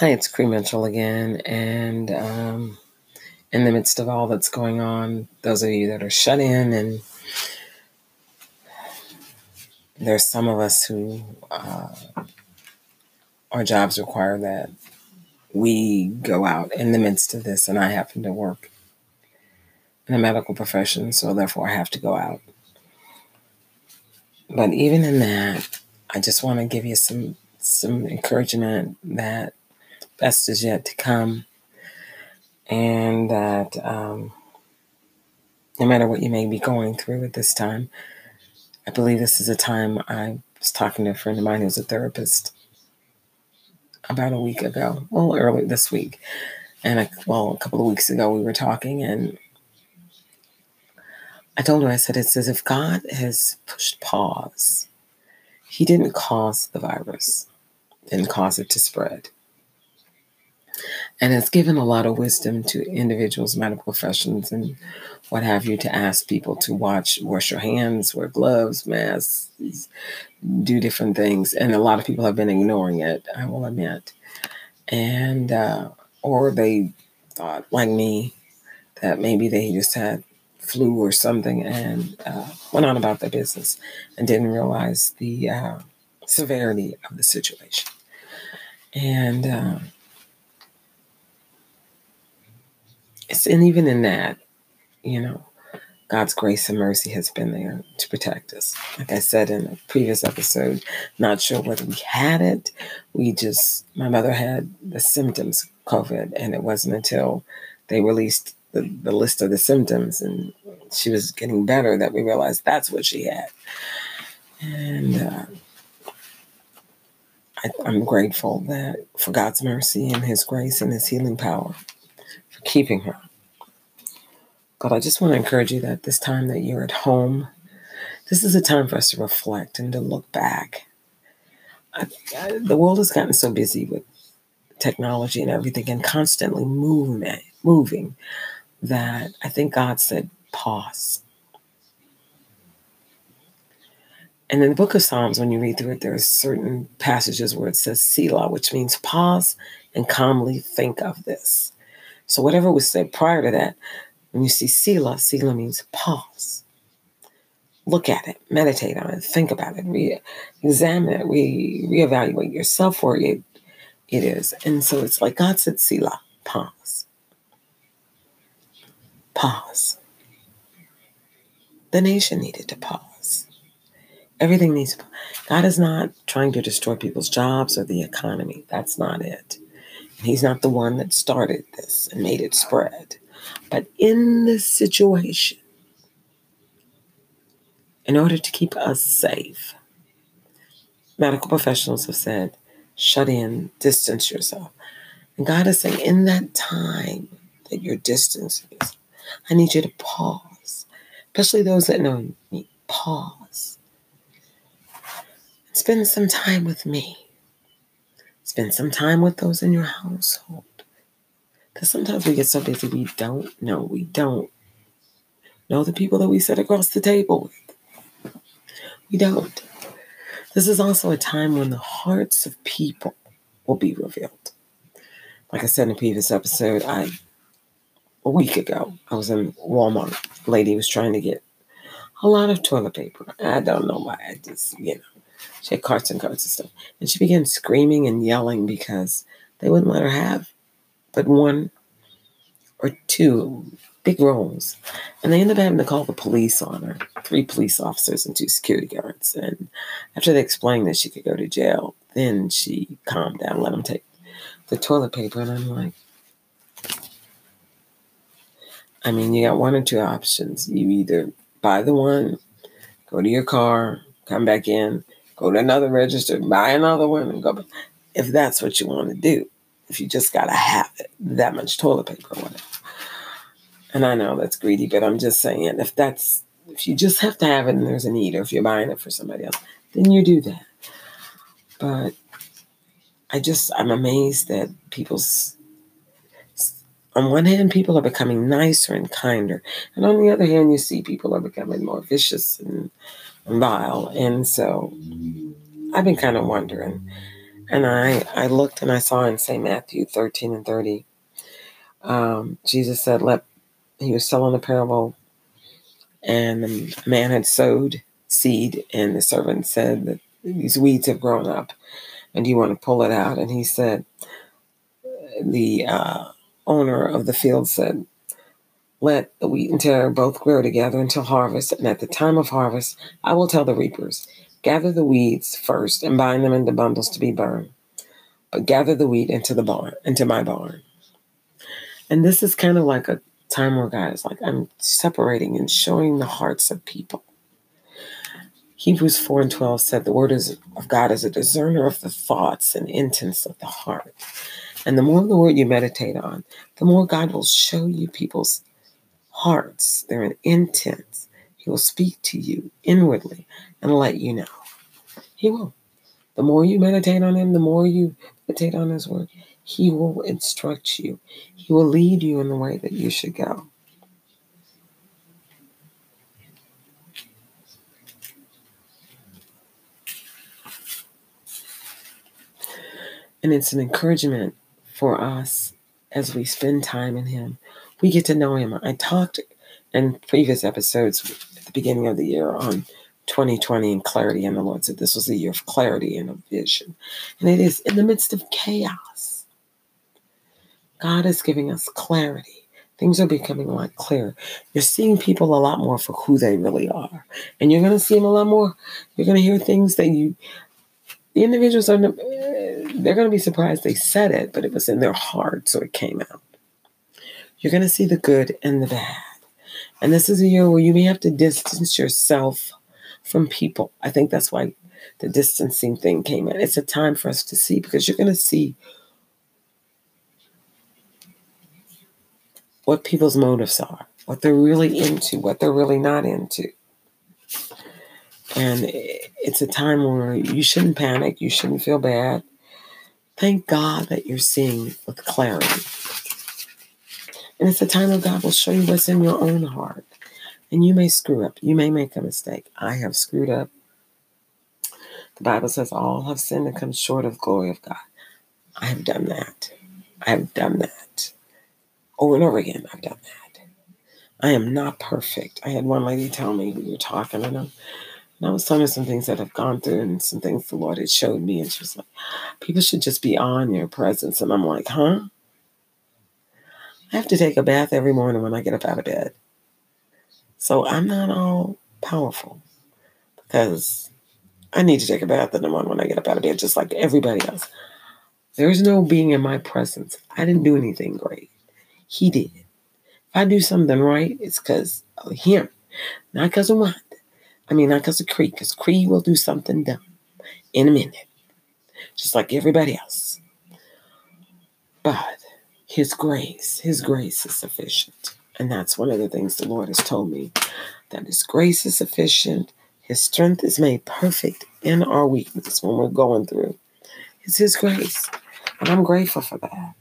Hi, it's Cree Mitchell again. And um, in the midst of all that's going on, those of you that are shut in, and there's some of us who uh, our jobs require that we go out in the midst of this, and I happen to work in the medical profession, so therefore I have to go out. But even in that, I just want to give you some some encouragement that best is yet to come, and that um, no matter what you may be going through at this time, I believe this is a time. I was talking to a friend of mine who's a therapist about a week ago, well, early this week, and a, well, a couple of weeks ago, we were talking, and I told her, I said, it's as if God has pushed pause. He didn't cause the virus, didn't cause it to spread and has given a lot of wisdom to individuals, medical professions, and what have you to ask people to watch, wash your hands, wear gloves, masks, do different things. And a lot of people have been ignoring it, I will admit. And, uh, or they thought, like me, that maybe they just had flu or something and uh, went on about their business and didn't realize the uh, severity of the situation. And, uh, it's and even in that, you know, God's grace and mercy has been there to protect us. Like I said in a previous episode, not sure whether we had it. We just, my mother had the symptoms of COVID, and it wasn't until they released the, the list of the symptoms and she was getting better that we realized that's what she had. And uh, I, I'm grateful that for God's mercy and His grace and His healing power keeping her. But I just want to encourage you that this time that you're at home, this is a time for us to reflect and to look back. I, I, the world has gotten so busy with technology and everything and constantly moving, moving that I think God said, pause. And in the book of Psalms, when you read through it, there are certain passages where it says Selah, which means pause and calmly think of this. So, whatever was said prior to that, when you see Selah, Selah means pause. Look at it, meditate on it, think about it, re- examine it, re- reevaluate yourself where it, it is. And so it's like God said, Selah, pause. Pause. The nation needed to pause. Everything needs to pause. God is not trying to destroy people's jobs or the economy. That's not it. He's not the one that started this and made it spread. But in this situation, in order to keep us safe, medical professionals have said, shut in, distance yourself. And God is saying, in that time that you're distancing yourself, I need you to pause, especially those that know me. Pause. Spend some time with me. Spend some time with those in your household. Because sometimes we get so busy, we don't know. We don't know the people that we sit across the table with. We don't. This is also a time when the hearts of people will be revealed. Like I said in a previous episode, I a week ago, I was in Walmart. A lady was trying to get a lot of toilet paper. I don't know why. I just, you know, she had carts and carts and stuff. And she began screaming and yelling because they wouldn't let her have but one or two big rolls. And they ended up having to call the police on her three police officers and two security guards. And after they explained that she could go to jail, then she calmed down, let them take the toilet paper. And I'm like, I mean, you got one or two options. You either buy the one, go to your car, come back in, go to another register, buy another one, and go. If that's what you want to do if you just gotta have it, that much toilet paper or whatever. And I know that's greedy, but I'm just saying if that's if you just have to have it and there's a need, or if you're buying it for somebody else, then you do that. But I just I'm amazed that people's on one hand, people are becoming nicer and kinder, and on the other hand, you see people are becoming more vicious and, and vile. And so, I've been kind of wondering And I, I looked and I saw in St. Matthew 13 and 30, um, Jesus said, let, he was telling a parable, and the man had sowed seed, and the servant said that these weeds have grown up, and you want to pull it out. And he said, the uh, owner of the field said, let the wheat and tare both grow together until harvest, and at the time of harvest, I will tell the reapers, gather the weeds first and bind them into bundles to be burned, but gather the wheat into the barn, into my barn. And this is kind of like a time where God is like, I'm separating and showing the hearts of people. Hebrews 4 and 12 said the word is, of God is a discerner of the thoughts and intents of the heart. And the more the word you meditate on, the more God will show you people's hearts, their intents. He will speak to you inwardly and let you know. He will. The more you meditate on Him, the more you meditate on His Word, He will instruct you. He will lead you in the way that you should go. And it's an encouragement for us as we spend time in Him we get to know him. I talked in previous episodes at the beginning of the year on 2020 and clarity, and the Lord said this was a year of clarity and of vision. And it is in the midst of chaos. God is giving us clarity. Things are becoming a lot clearer. You're seeing people a lot more for who they really are. And you're going to see them a lot more. You're going to hear things that you, the individuals are, they're going to be surprised they said it, but it was in their heart, so it came out. You're going to see the good and the bad. And this is a year where you may have to distance yourself from people. I think that's why the distancing thing came in. It's a time for us to see because you're going to see what people's motives are, what they're really into, what they're really not into. And it's a time where you shouldn't panic, you shouldn't feel bad. Thank God that you're seeing with clarity. And it's a time when God will show you what's in your own heart. And you may screw up. You may make a mistake. I have screwed up. The Bible says all have sinned and come short of glory of God. I have done that. I have done that. Over and over again, I've done that. I am not perfect. I had one lady tell me we were talking, and I, and I was telling her some things that I've gone through and some things the Lord had showed me. And she was like, people should just be on your presence. And I'm like, huh? I have to take a bath every morning when I get up out of bed. So I'm not all powerful because I need to take a bath in the morning when I get up out of bed, just like everybody else. There's no being in my presence. I didn't do anything great. He did. If I do something right, it's because of him, not because of what. I mean, not because of Cree, because Cree will do something dumb in a minute, just like everybody else. But his grace. His grace is sufficient. And that's one of the things the Lord has told me that His grace is sufficient. His strength is made perfect in our weakness when we're going through. It's His grace. And I'm grateful for that.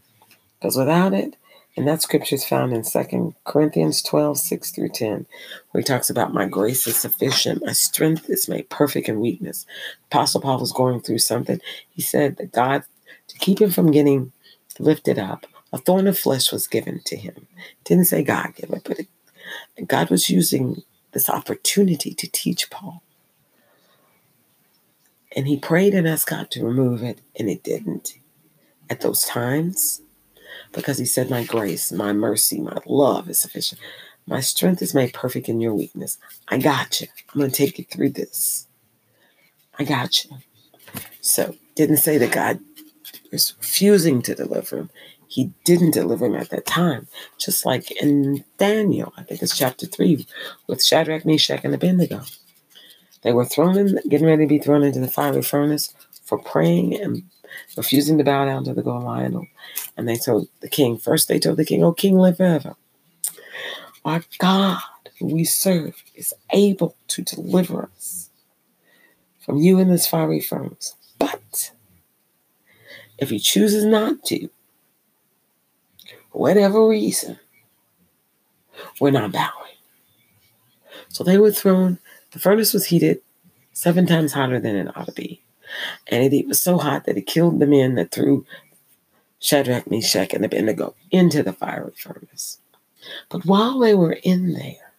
Because without it, and that scripture is found in 2 Corinthians 12, 6 through 10, where he talks about my grace is sufficient, my strength is made perfect in weakness. Apostle Paul was going through something. He said that God, to keep him from getting lifted up, a thorn of flesh was given to him. didn't say God gave it, but it, God was using this opportunity to teach Paul. And he prayed and asked God to remove it, and it didn't at those times because he said, My grace, my mercy, my love is sufficient. My strength is made perfect in your weakness. I got you. I'm going to take you through this. I got you. So, didn't say that God was refusing to deliver him he didn't deliver him at that time. Just like in Daniel, I think it's chapter 3, with Shadrach, Meshach, and Abednego. They were thrown in, getting ready to be thrown into the fiery furnace for praying and refusing to bow down to the idol. And they told the king, first they told the king, Oh, king, live forever. Our God, who we serve, is able to deliver us from you in this fiery furnace. But if he chooses not to, whatever reason, we're not bowing. So they were thrown, the furnace was heated seven times hotter than it ought to be. And it was so hot that it killed the men that threw Shadrach, Meshach, and Abednego into the fiery furnace. But while they were in there,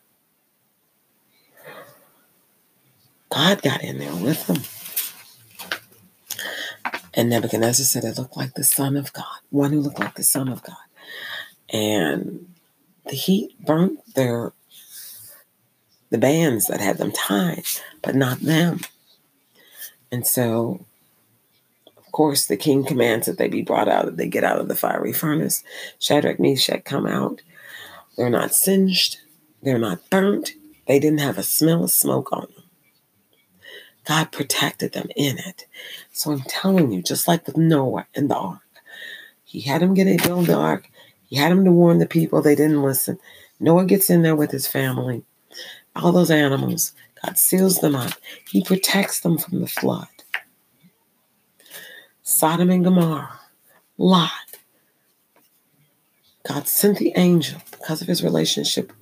God got in there with them. And Nebuchadnezzar said it looked like the Son of God, one who looked like the Son of God. And the heat burnt their the bands that had them tied, but not them. And so, of course, the king commands that they be brought out, that they get out of the fiery furnace. Shadrach, Meshach come out. They're not singed, they're not burnt, they didn't have a smell of smoke on them. God protected them in it. So I'm telling you, just like with Noah and the ark, he had him get a build the ark. He had him to warn the people. They didn't listen. Noah gets in there with his family. All those animals, God seals them up. He protects them from the flood. Sodom and Gomorrah, Lot. God sent the angel because of his relationship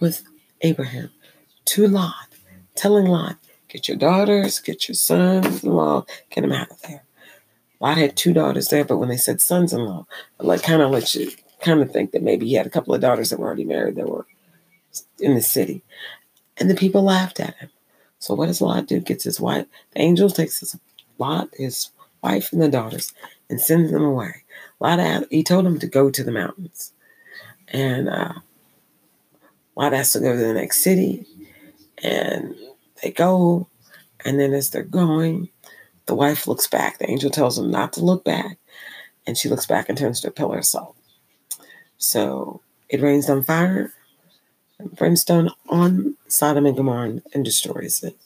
with Abraham to Lot, telling Lot, Get your daughters, get your sons in law, get them out of there. Lot had two daughters there, but when they said sons in law, like kind of let you kind of think that maybe he had a couple of daughters that were already married that were in the city. And the people laughed at him. So what does Lot do? Gets his wife, the angel takes his Lot, his wife and the daughters, and sends them away. Lot, asked, he told them to go to the mountains. And uh, Lot has to go to the next city. And they go, and then as they're going, the wife looks back. The angel tells them not to look back, and she looks back and turns to a pillar of salt. So it rains on fire and brimstone on Sodom and Gomorrah and destroys it.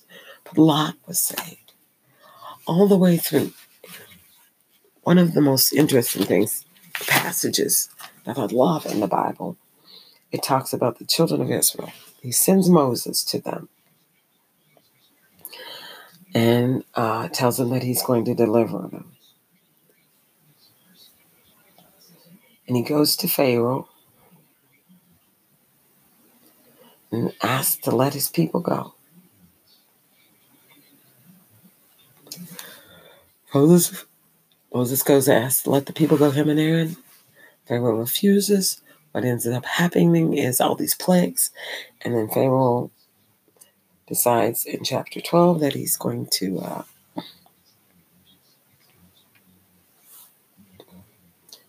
But Lot was saved all the way through. One of the most interesting things, passages that I love in the Bible, it talks about the children of Israel. He sends Moses to them and uh, tells him that he's going to deliver them. And he goes to Pharaoh and asks to let his people go. Moses, Moses goes to ask to let the people go, him and Aaron. Pharaoh refuses. What ends up happening is all these plagues. And then Pharaoh decides in chapter 12 that he's going to uh,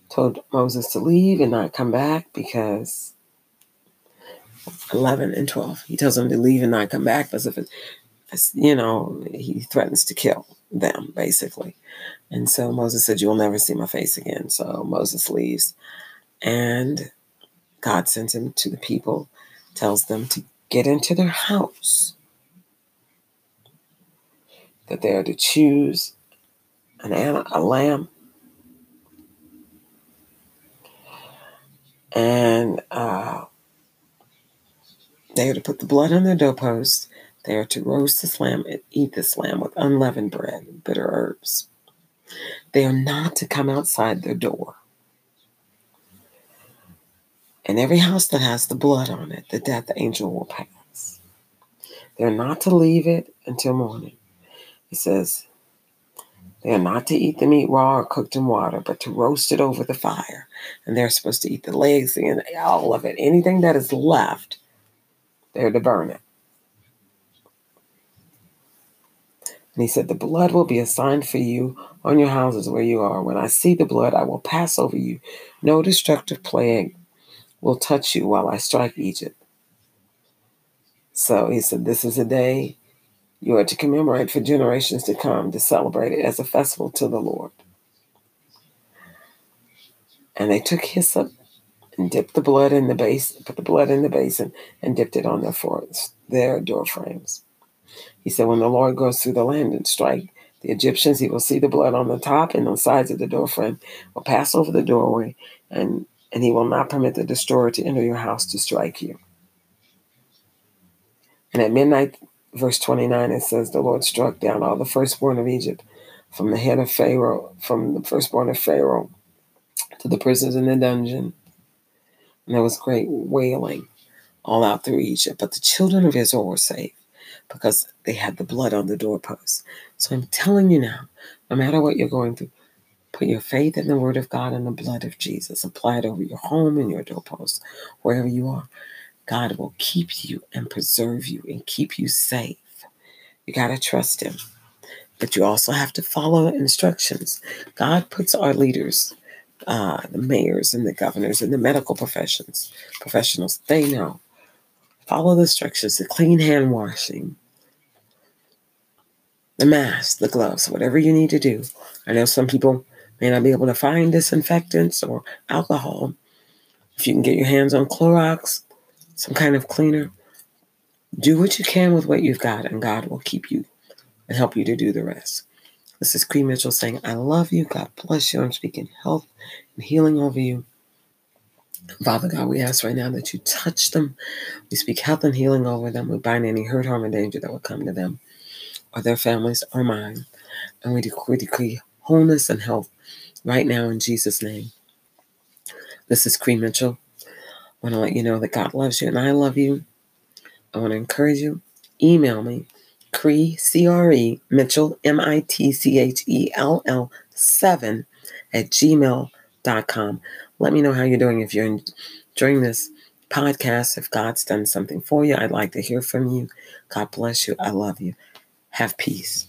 told Moses to leave and not come back because 11 and 12 he tells him to leave and not come back because if it's you know he threatens to kill them basically. And so Moses said you will never see my face again. So Moses leaves. And God sends him to the people tells them to get into their house that they are to choose an a lamb and uh, they are to put the blood on their doorpost. They are to roast this lamb and eat this lamb with unleavened bread and bitter herbs. They are not to come outside their door. And every house that has the blood on it, the death angel will pass. They're not to leave it until morning. It says, they are not to eat the meat raw or cooked in water, but to roast it over the fire. And they're supposed to eat the legs and all of it. Anything that is left, they're to burn it. And he said, The blood will be a sign for you on your houses where you are. When I see the blood, I will pass over you. No destructive plague will touch you while I strike Egypt. So he said, This is a day you are to commemorate for generations to come, to celebrate it as a festival to the Lord. And they took hyssop and dipped the blood in the basin, put the blood in the basin, and dipped it on their forts, their door frames. He said, When the Lord goes through the land and strike the Egyptians, he will see the blood on the top and on sides of the door frame, will pass over the doorway, and, and he will not permit the destroyer to enter your house to strike you. And at midnight, verse 29, it says, The Lord struck down all the firstborn of Egypt, from the head of Pharaoh, from the firstborn of Pharaoh to the prisoners in the dungeon. And there was great wailing all out through Egypt. But the children of Israel were saved because they had the blood on the doorposts. So I'm telling you now, No matter what you're going through, put your faith in the word of God and the blood of Jesus. Apply it over your home and your doorpost, wherever you are. God will keep you and preserve you and keep you safe. You got to trust Him. But you also have to follow instructions. God puts our leaders, uh, the mayors and the governors and the medical professions, professionals, they know. Follow the instructions, the clean hand washing, the mask, the gloves, whatever you need to do. I know some people may not be able to find disinfectants or alcohol. If you can get your hands on Clorox, some kind of cleaner, do what you can with what you've got, and God will keep you and help you to do the rest. This is Cree Mitchell saying, I love you. God bless you. I'm speaking health and healing over you. Father God, we ask right now that you touch them. We speak health and healing over them. We bind any hurt, harm, and danger that will come to them or their families or mine. And we decree, decree wholeness and health right now in Jesus' name. This is Cree Mitchell. I want to let you know that God loves you and I love you. I want to encourage you. Email me, Cree, C R E, Mitchell, M I T C H E L L 7 at gmail.com. Let me know how you're doing. If you're enjoying this podcast, if God's done something for you, I'd like to hear from you. God bless you. I love you. Have peace.